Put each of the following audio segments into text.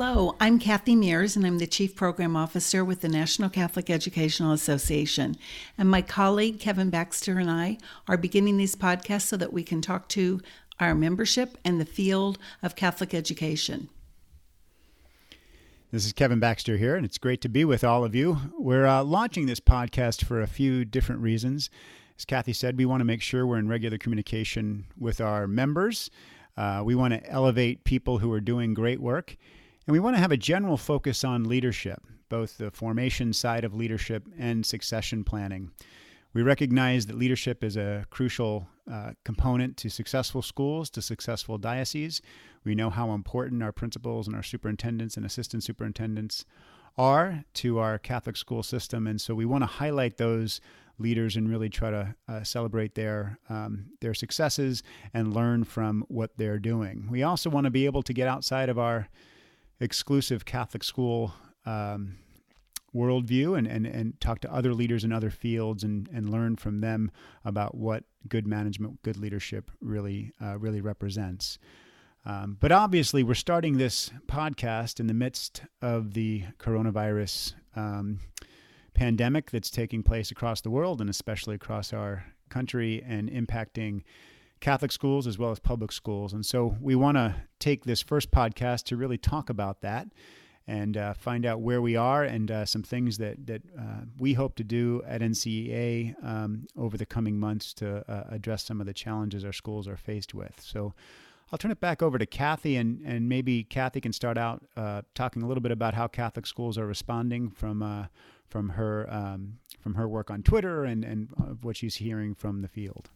Hello, I'm Kathy Mears, and I'm the Chief Program Officer with the National Catholic Educational Association. And my colleague Kevin Baxter and I are beginning these podcasts so that we can talk to our membership and the field of Catholic education. This is Kevin Baxter here, and it's great to be with all of you. We're uh, launching this podcast for a few different reasons. As Kathy said, we want to make sure we're in regular communication with our members. Uh, we want to elevate people who are doing great work. And we want to have a general focus on leadership, both the formation side of leadership and succession planning. We recognize that leadership is a crucial uh, component to successful schools, to successful dioceses. We know how important our principals and our superintendents and assistant superintendents are to our Catholic school system. And so we want to highlight those leaders and really try to uh, celebrate their um, their successes and learn from what they're doing. We also want to be able to get outside of our exclusive Catholic school um, worldview and, and, and talk to other leaders in other fields and, and learn from them about what good management, good leadership really uh, really represents. Um, but obviously, we're starting this podcast in the midst of the coronavirus um, pandemic that's taking place across the world and especially across our country and impacting Catholic schools as well as public schools. And so we want to take this first podcast to really talk about that and uh, find out where we are and uh, some things that, that uh, we hope to do at NCEA um, over the coming months to uh, address some of the challenges our schools are faced with. So I'll turn it back over to Kathy, and, and maybe Kathy can start out uh, talking a little bit about how Catholic schools are responding from from her um, from her work on Twitter and and what she's hearing from the field.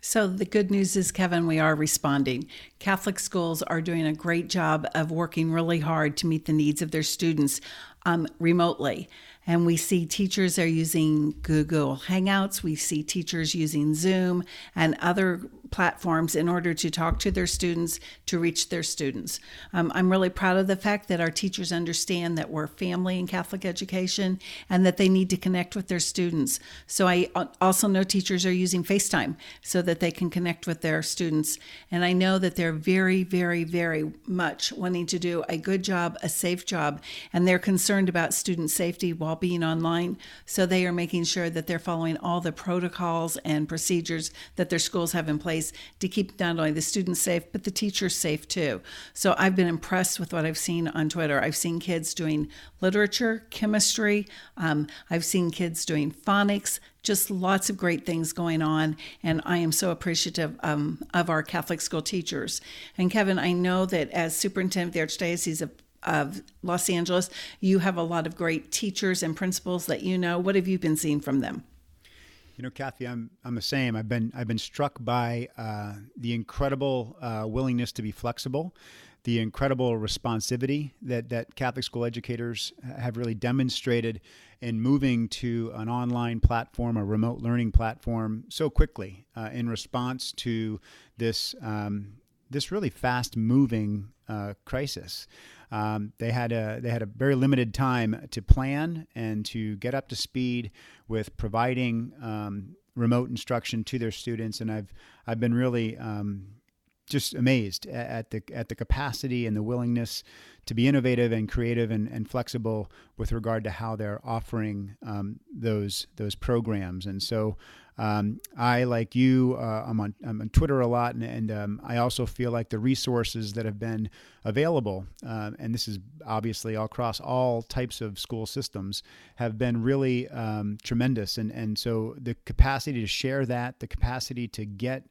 So, the good news is, Kevin, we are responding. Catholic schools are doing a great job of working really hard to meet the needs of their students um, remotely. And we see teachers are using Google Hangouts, we see teachers using Zoom and other platforms in order to talk to their students, to reach their students. Um, I'm really proud of the fact that our teachers understand that we're family in Catholic education and that they need to connect with their students. So I also know teachers are using FaceTime so that they can connect with their students. And I know that they're very, very, very much wanting to do a good job, a safe job, and they're concerned about student safety while being online. So they are making sure that they're following all the protocols and procedures that their schools have in place to keep not only the students safe, but the teachers safe too. So I've been impressed with what I've seen on Twitter. I've seen kids doing literature, chemistry, um, I've seen kids doing phonics, just lots of great things going on. And I am so appreciative um, of our Catholic school teachers. And Kevin, I know that as superintendent of the Archdiocese of of Los Angeles, you have a lot of great teachers and principals that you know. What have you been seeing from them? You know, Kathy, I'm I'm the same. I've been I've been struck by uh, the incredible uh, willingness to be flexible, the incredible responsivity that that Catholic school educators have really demonstrated in moving to an online platform, a remote learning platform, so quickly uh, in response to this um, this really fast moving uh, crisis. Um, they had a they had a very limited time to plan and to get up to speed with providing um, remote instruction to their students, and I've I've been really um, just amazed at the at the capacity and the willingness to be innovative and creative and, and flexible with regard to how they're offering um, those those programs. And so um, I, like you, uh, I'm on I'm on Twitter a lot, and, and um, I also feel like the resources that have been available, uh, and this is obviously across all types of school systems, have been really um, tremendous. And and so the capacity to share that, the capacity to get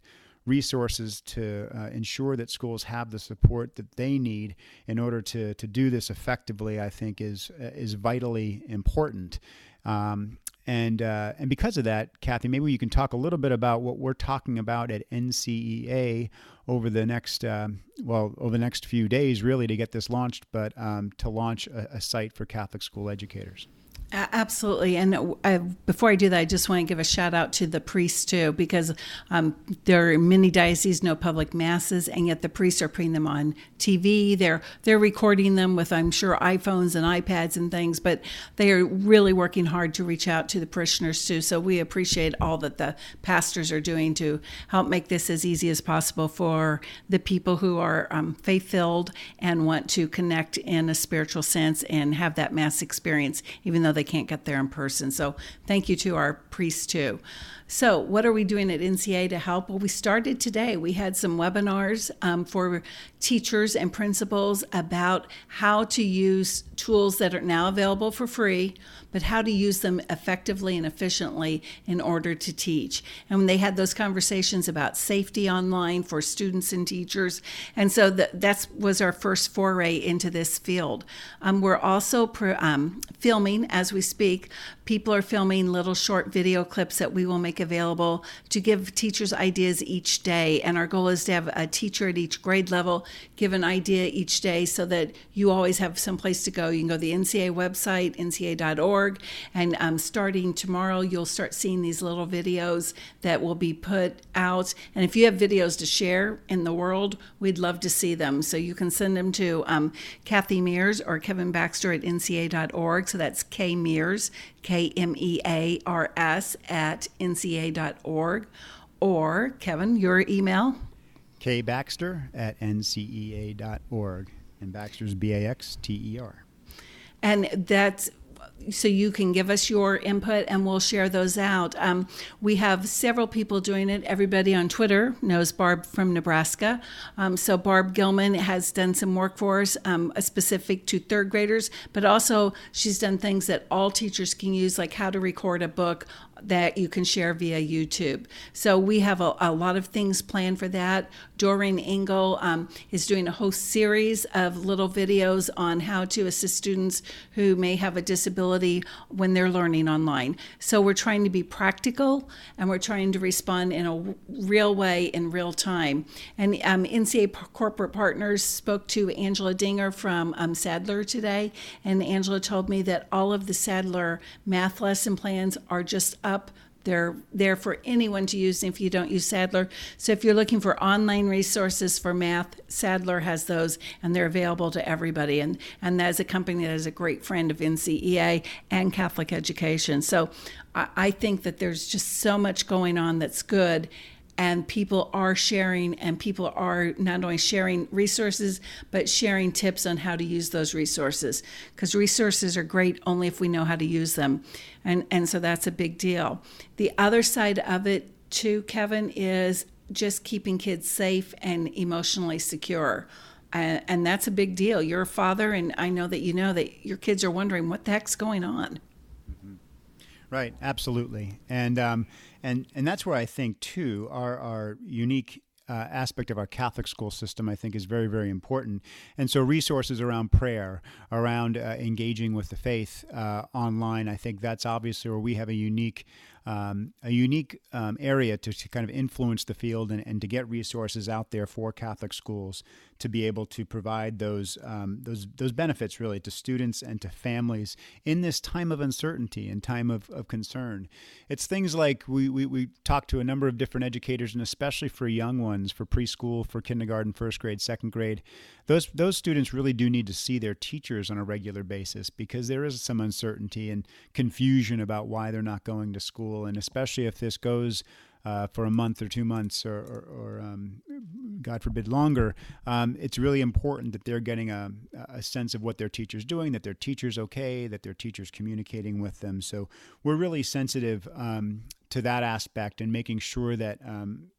resources to uh, ensure that schools have the support that they need in order to, to do this effectively, I think is uh, is vitally important. Um, and uh, and because of that, Kathy, maybe you can talk a little bit about what we're talking about at NCEA over the next um, well over the next few days, really, to get this launched, but um, to launch a, a site for Catholic school educators. Absolutely. And uh, before I do that, I just want to give a shout out to the priests too, because um, there are many dioceses no public masses, and yet the priests are putting them on TV. They're they're recording them with, I'm sure, iPhones and iPads and things, but they are really working hard to reach out to the parishioners too. So we appreciate all that the pastors are doing to help make this as easy as possible for the people who are um, faith filled and want to connect in a spiritual sense and have that mass experience, even though they can't get there in person. So thank you to our priests too. So, what are we doing at NCEA to help? Well, we started today. We had some webinars um, for teachers and principals about how to use tools that are now available for free, but how to use them effectively and efficiently in order to teach. And they had those conversations about safety online for students and teachers, and so that was our first foray into this field. Um, we're also um, filming as we speak. People are filming little short video clips that we will make available to give teachers ideas each day. And our goal is to have a teacher at each grade level give an idea each day so that you always have some place to go. You can go to the NCEA website, ncea.org, and um, starting tomorrow, you'll start seeing these little videos that will be put out. And if you have videos to share in the world, we'd love to see them. So you can send them to um, Kathy Mears or Kevin Baxter at ncea.org. So that's K Mears, K M E A R S, at ncea.org. Or, Kevin, your email? K Baxter at ncea.org. And Baxter's B A X T E R. And that's so you can give us your input and we'll share those out. Um, we have several people doing it. Everybody on Twitter knows Barb from Nebraska. Um, so Barb Gilman has done some work for us, um, specific to third graders, but also she's done things that all teachers can use, like how to record a book that you can share via YouTube. So we have a, a lot of things planned for that. Doreen Engel um, is doing a whole series of little videos on how to assist students who may have a disability when they're learning online. So we're trying to be practical and we're trying to respond in a real way in real time. And um, NCEA Corporate Partners spoke to Angela Dinger from um, Sadlier today, and Angela told me that all of the Sadlier math lesson plans are just up. They're there for anyone to use if you don't use Sadlier. So if you're looking for online resources for math, Sadlier has those and they're available to everybody. And, and that is a company that is a great friend of NCEA and Catholic education. So I, I think that there's just so much going on that's good and people are sharing and people are not only sharing resources but sharing tips on how to use those resources. Because resources are great only if we know how to use them. And and so that's a big deal. The other side of it too kevin is just keeping kids safe and emotionally secure. And, and that's a big deal. You're a father and i know that you know that your kids are wondering what the heck's going on. Right absolutely and um, and and that's where I think too our our unique uh, aspect of our Catholic school system, I think, is very, very important. And so, resources around prayer, around uh, engaging with the faith uh, online, I think that's obviously where we have a unique um, a unique um, area to, to, kind of influence the field and, and to get resources out there for Catholic schools to be able to provide those um, those those benefits really to students and to families in this time of uncertainty and time of, of concern. It's things like we, we, we talk to a number of different educators and especially for young ones, for preschool, for kindergarten, first grade, second grade, those those students really do need to see their teachers on a regular basis because there is some uncertainty and confusion about why they're not going to school, and especially if this goes. Uh, for a month or two months, or, or, or um, God forbid, longer, um, it's really important that they're getting a, a sense of what their teacher's doing, that their teacher's okay, that their teacher's communicating with them. So we're really sensitive um, to that aspect and making sure that um,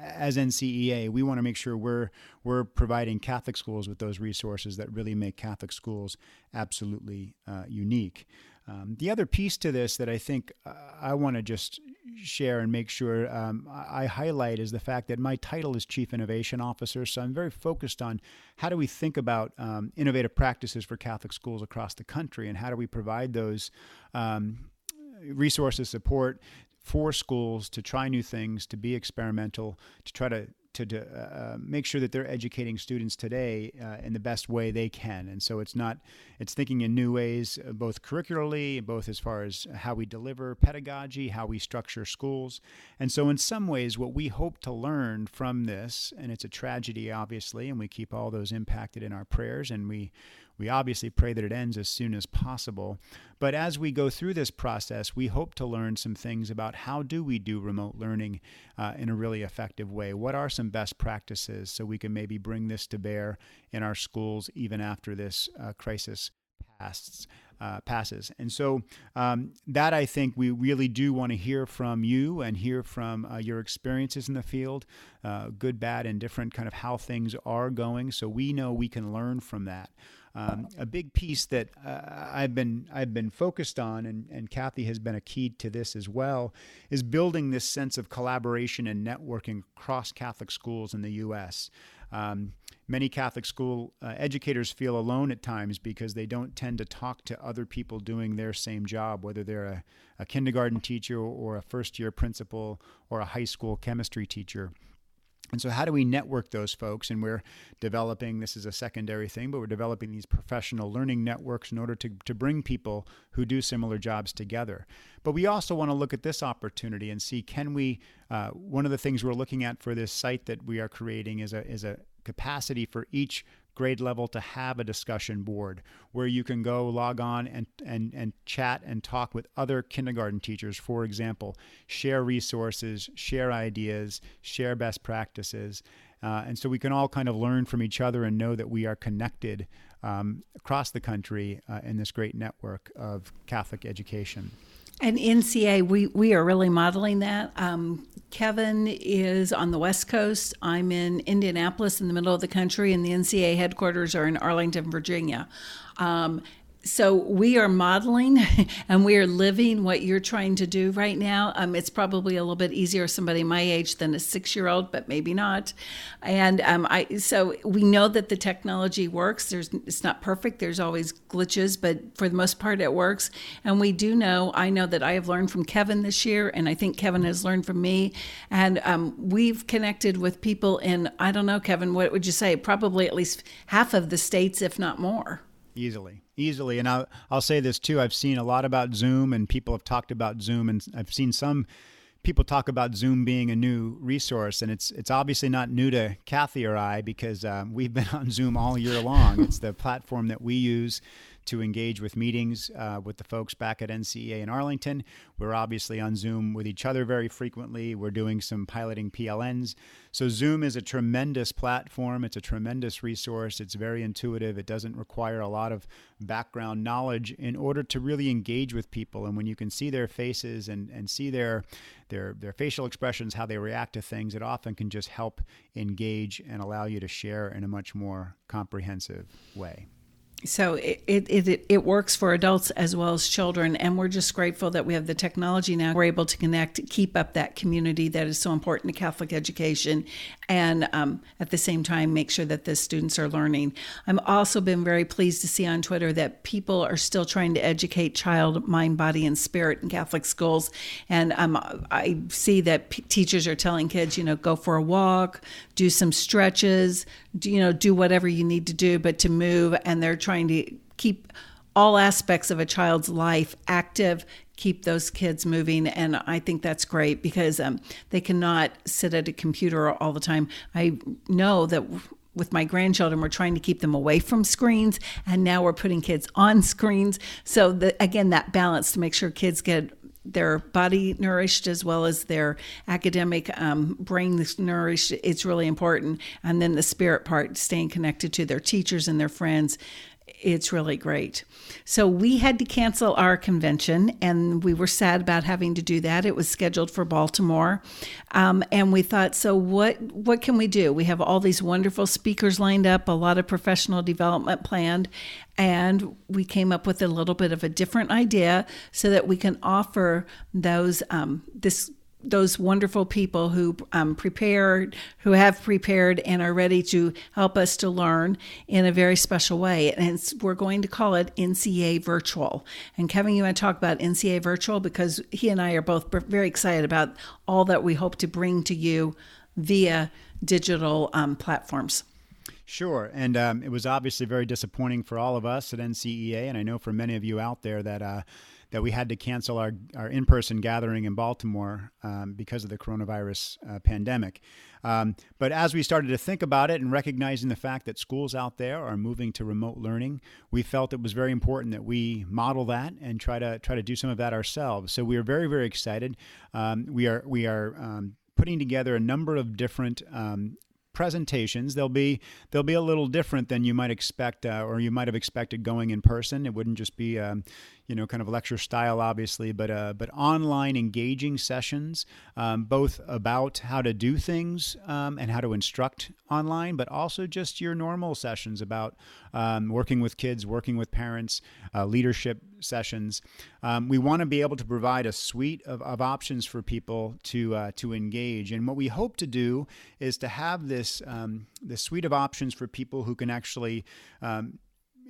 as NCEA, we want to make sure we're we're providing Catholic schools with those resources that really make Catholic schools absolutely uh, unique. Um, the other piece to this that I think uh, I want to just share and make sure um, I highlight is the fact that my title is Chief Innovation Officer. So I'm very focused on how do we think about um, innovative practices for Catholic schools across the country and how do we provide those um, resources, support for schools to try new things, to be experimental, to try to to, to uh, make sure that they're educating students today uh, in the best way they can. And so it's not it's thinking in new ways, uh, both curricularly, both as far as how we deliver pedagogy, how we structure schools. And so in some ways, what we hope to learn from this, and it's a tragedy, obviously, and we keep all those impacted in our prayers, and we we obviously pray that it ends as soon as possible. But as we go through this process, we hope to learn some things about how do we do remote learning uh, in a really effective way. What are some best practices so we can maybe bring this to bear in our schools even after this uh, crisis passes. Uh, passes. And so um, that I think we really do want to hear from you and hear from uh, your experiences in the field, uh, good, bad, and different, kind of how things are going. So we know we can learn from that. Um, a big piece that uh, I've been I've been focused on, and, and Kathy has been a key to this as well, is building this sense of collaboration and networking across Catholic schools in the U.S. Um, many Catholic school uh, educators feel alone at times because they don't tend to talk to other people doing their same job, whether they're a, a kindergarten teacher or a first year principal or a high school chemistry teacher. And so, how do we network those folks? And we're developing this is a secondary thing, but we're developing these professional learning networks in order to, to bring people who do similar jobs together. But we also want to look at this opportunity and see can we, uh, one of the things we're looking at for this site that we are creating is a, is a capacity for each grade level to have a discussion board where you can go log on and, and, and chat and talk with other kindergarten teachers, for example, share resources, share ideas, share best practices. Uh, and so we can all kind of learn from each other and know that we are connected um, across the country uh, in this great network of Catholic education. And NCEA, we, we are really modeling that. Um, Kevin is on the West Coast. I'm in Indianapolis in the middle of the country, and the NCEA headquarters are in Arlington, Virginia. Um, so we are modeling and we are living what you're trying to do right now. Um, it's probably a little bit easier somebody my age than a six-year-old, but maybe not. And um, I so we know that the technology works. There's it's not perfect. There's always glitches, but for the most part, it works. And we do know. I know that I have learned from Kevin this year, and I think Kevin has learned from me. And um, we've connected with people in I don't know, Kevin. What would you say? Probably at least half of the states, if not more. Easily easily. And I'll, I'll say this too I've seen a lot about Zoom, and people have talked about Zoom, and I've seen some people talk about Zoom being a new resource, and it's it's obviously not new to Kathy or I because um, we've been on Zoom all year long. it's the platform that we use to engage with meetings uh, with the folks back at NCEA in Arlington. We're obviously on Zoom with each other very frequently. We're doing some piloting PLNs. So, Zoom is a tremendous platform. It's a tremendous resource. It's very intuitive. It doesn't require a lot of background knowledge in order to really engage with people. And when you can see their faces and, and see their, their, their facial expressions, how they react to things, it often can just help engage and allow you to share in a much more comprehensive way so it, it, it, works for adults as well as children and we're just grateful that we have the technology now. We're able to connect keep up that community that is so important to catholic education and um, at the same time make sure that the students are learning. I've also been very pleased to see on twitter that people are still trying to educate child mind body and spirit in catholic schools. And um, i see that p- teachers are telling kids you know go for a walk do some stretches do, you know do whatever you need to do but to move and they're trying to keep all aspects of a child's life active keep those kids moving and i think that's great because um, they cannot sit at a computer all the time i know that with my grandchildren we're trying to keep them away from screens and now we're putting kids on screens so the, again that balance to make sure kids get their body nourished as well as their academic um, brain nourished. It's really important. And then the spirit part, staying connected to their teachers and their friends it's really great. So we had to cancel our convention, and we were sad about having to do that. It was scheduled for Baltimore, um, and we thought, so what? What can we do? We have all these wonderful speakers lined up, a lot of professional development planned, and we came up with a little bit of a different idea so that we can offer those um, this those wonderful people who um, prepared, who have prepared and are ready to help us to learn in a very special way. And we're going to call it NCEA Virtual. And Kevin, you want to talk about NCEA Virtual because he and I are both very excited about all that we hope to bring to you via digital um, platforms. Sure. And um, it was obviously very disappointing for all of us at NCEA, and I know for many of you out there that. Uh, that we had to cancel our, our in person gathering in Baltimore um, because of the coronavirus uh, pandemic. Um, but as we started to think about it and recognizing the fact that schools out there are moving to remote learning, we felt it was very important that we model that and try to try to do some of that ourselves. So we are very very excited. Um, we are we are um, putting together a number of different um, presentations. They'll be they'll be a little different than you might expect, uh, or you might have expected going in person. It wouldn't just be um, you know, kind of lecture style, obviously, but uh, but online engaging sessions, um, both about how to do things um, and how to instruct online, but also just your normal sessions about um, working with kids, working with parents, uh, leadership sessions. Um, we want to be able to provide a suite of, of options for people to uh, to engage, and what we hope to do is to have this um, this suite of options for people who can actually um,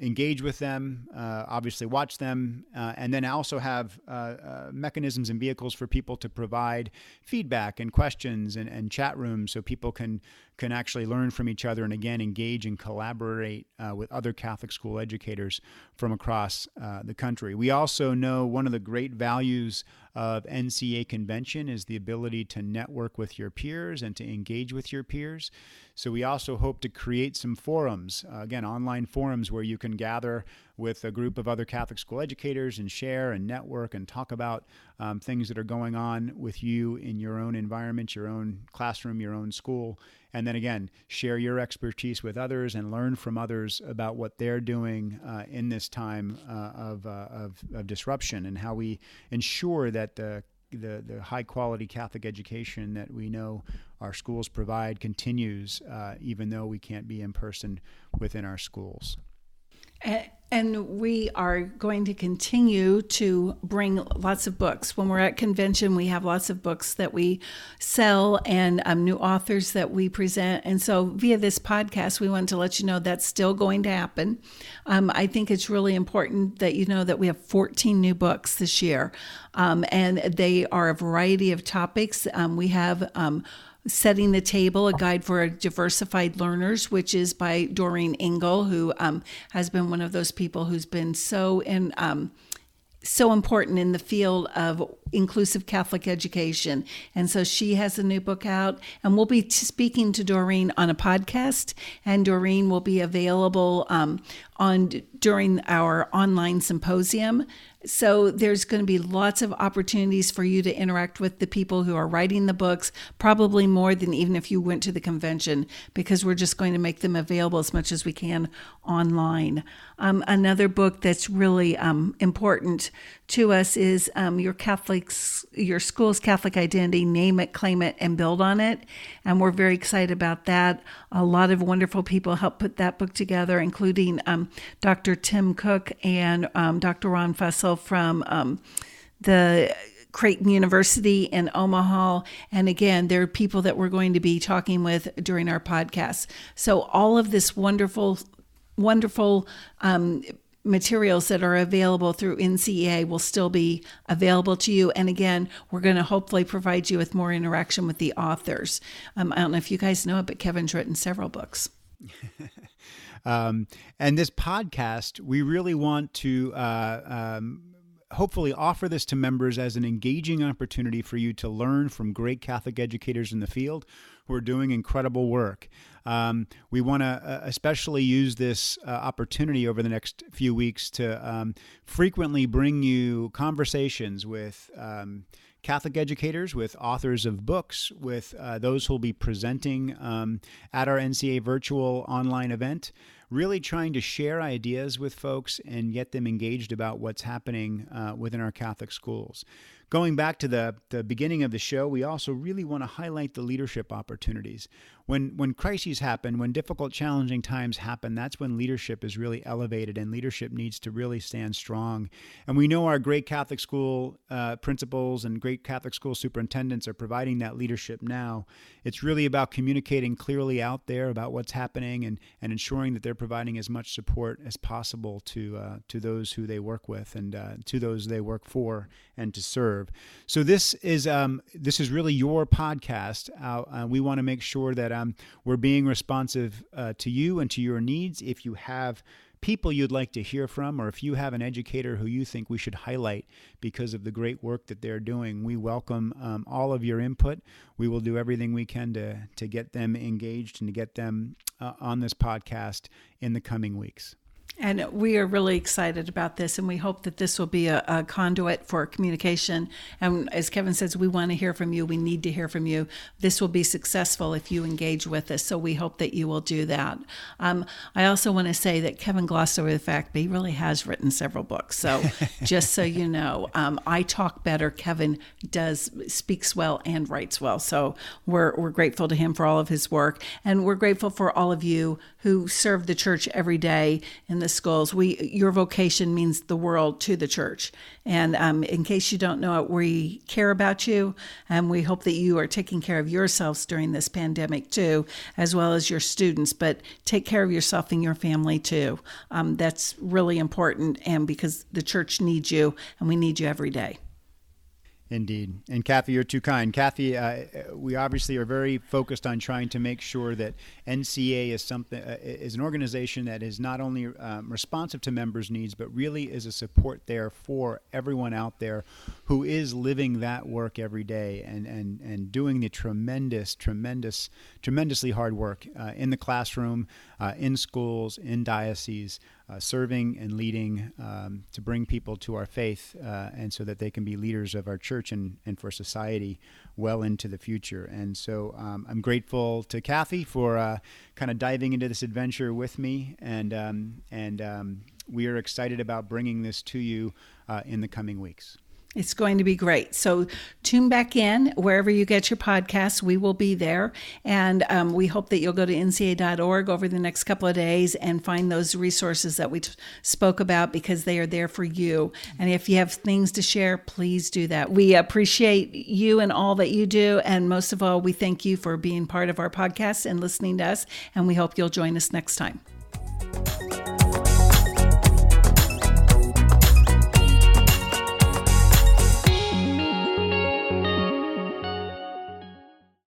engage with them, uh, obviously watch them, uh, and then also have uh, uh, mechanisms and vehicles for people to provide feedback and questions and, and chat rooms so people can can actually learn from each other and again engage and collaborate uh, with other Catholic school educators from across uh, the country. We also know one of the great values of NCEA convention is the ability to network with your peers and to engage with your peers. So we also hope to create some forums, uh, again, online forums where you can gather with a group of other Catholic school educators and share and network and talk about um, things that are going on with you in your own environment, your own classroom, your own school. And then again, share your expertise with others and learn from others about what they're doing uh, in this time uh, of, uh, of, of disruption and how we ensure that the the, the high quality Catholic education that we know our schools provide continues, uh, even though we can't be in person within our schools. And we are going to continue to bring lots of books. When we're at convention, we have lots of books that we sell and um, new authors that we present. And so, via this podcast, we want to let you know that's still going to happen. Um, I think it's really important that you know that we have 14 new books this year, um, and they are a variety of topics. Um, we have um, Setting the Table, a guide for diversified learners, which is by Doreen Engel, who um, has been one of those people who's been so in. Um, so important in the field of inclusive Catholic education. And so she has a new book out, and we'll be t- speaking to Doreen on a podcast, and Doreen will be available um, on during our online symposium so there's going to be lots of opportunities for you to interact with the people who are writing the books, probably more than even if you went to the convention, because we're just going to make them available as much as we can online. Um, another book that's really um, important to us is um, your Catholic's, your school's Catholic identity, name it, claim it, and build on it. And we're very excited about that. A lot of wonderful people helped put that book together, including um, Dr. Tim Cook and um, Dr. Ron Fussell from um, the Creighton University in Omaha. And again, there are people that we're going to be talking with during our podcast. So all of this wonderful, wonderful um, materials that are available through NCEA will still be available to you. And again, we're going to hopefully provide you with more interaction with the authors. Um, I don't know if you guys know it, but Kevin's written several books. um, and this podcast, we really want to. Uh, um, hopefully offer this to members as an engaging opportunity for you to learn from great Catholic educators in the field who are doing incredible work. Um, we want to uh, especially use this uh, opportunity over the next few weeks to um, frequently bring you conversations with. Um, Catholic educators, with authors of books, with uh, those who will be presenting um, at our NCEA virtual online event really trying to share ideas with folks and get them engaged about what's happening uh, within our Catholic schools. Going back to the, the beginning of the show, we also really want to highlight the leadership opportunities when when crises happen, when difficult, challenging times happen, that's when leadership is really elevated, and leadership needs to really stand strong. And we know our great Catholic school uh, principals and great Catholic school superintendents are providing that leadership now. It's really about communicating clearly out there about what's happening and and ensuring that they're providing as much support as possible to uh, to those who they work with and uh, to those they work for and to serve. So this is um, this is really your podcast. Uh, uh, we want to make sure that um, we're being responsive uh, to you and to your needs. If you have people you'd like to hear from, or if you have an educator who you think we should highlight because of the great work that they're doing, we welcome um, all of your input. We will do everything we can to to get them engaged and to get them uh, on this podcast in the coming weeks. And we are really excited about this, and we hope that this will be a, a, conduit for communication. And as Kevin says, we want to hear from you. We need to hear from you. This will be successful if you engage with us. So we hope that you will do that. Um, I also want to say that Kevin glossed over the fact that he really has written several books. So just so you know, um, I talk better. Kevin does speaks well and writes well. So we're we're grateful to him for all of his work, and we're grateful for all of you who serve the church every day in the the schools. We your vocation means the world to the church. And um, in case you don't know it, we care about you, and we hope that you are taking care of yourselves during this pandemic too, as well as your students. But take care of yourself and your family too. Um, that's really important, and because the church needs you, and we need you every day. Indeed. And Kathy, you're too kind. Kathy, uh, we obviously are very focused on trying to make sure that NCEA is something uh, is an organization that is not only um, responsive to members' needs, but really is a support there for everyone out there who is living that work every day and and and doing the tremendous, tremendous, tremendously hard work uh, in the classroom, uh, in schools, in dioceses uh, serving and leading um, to bring people to our faith uh, and so that they can be leaders of our church and, and for society well into the future. And so um, I'm grateful to Kathy for uh, kind of diving into this adventure with me. And, um, and um, we are excited about bringing this to you uh, in the coming weeks. It's going to be great. So tune back in wherever you get your podcasts. We will be there. And um, we hope that you'll go to ncea.org over the next couple of days and find those resources that we t- spoke about because they are there for you. And if you have things to share, please do that. We appreciate you and all that you do. And most of all, we thank you for being part of our podcast and listening to us. And we hope you'll join us next time.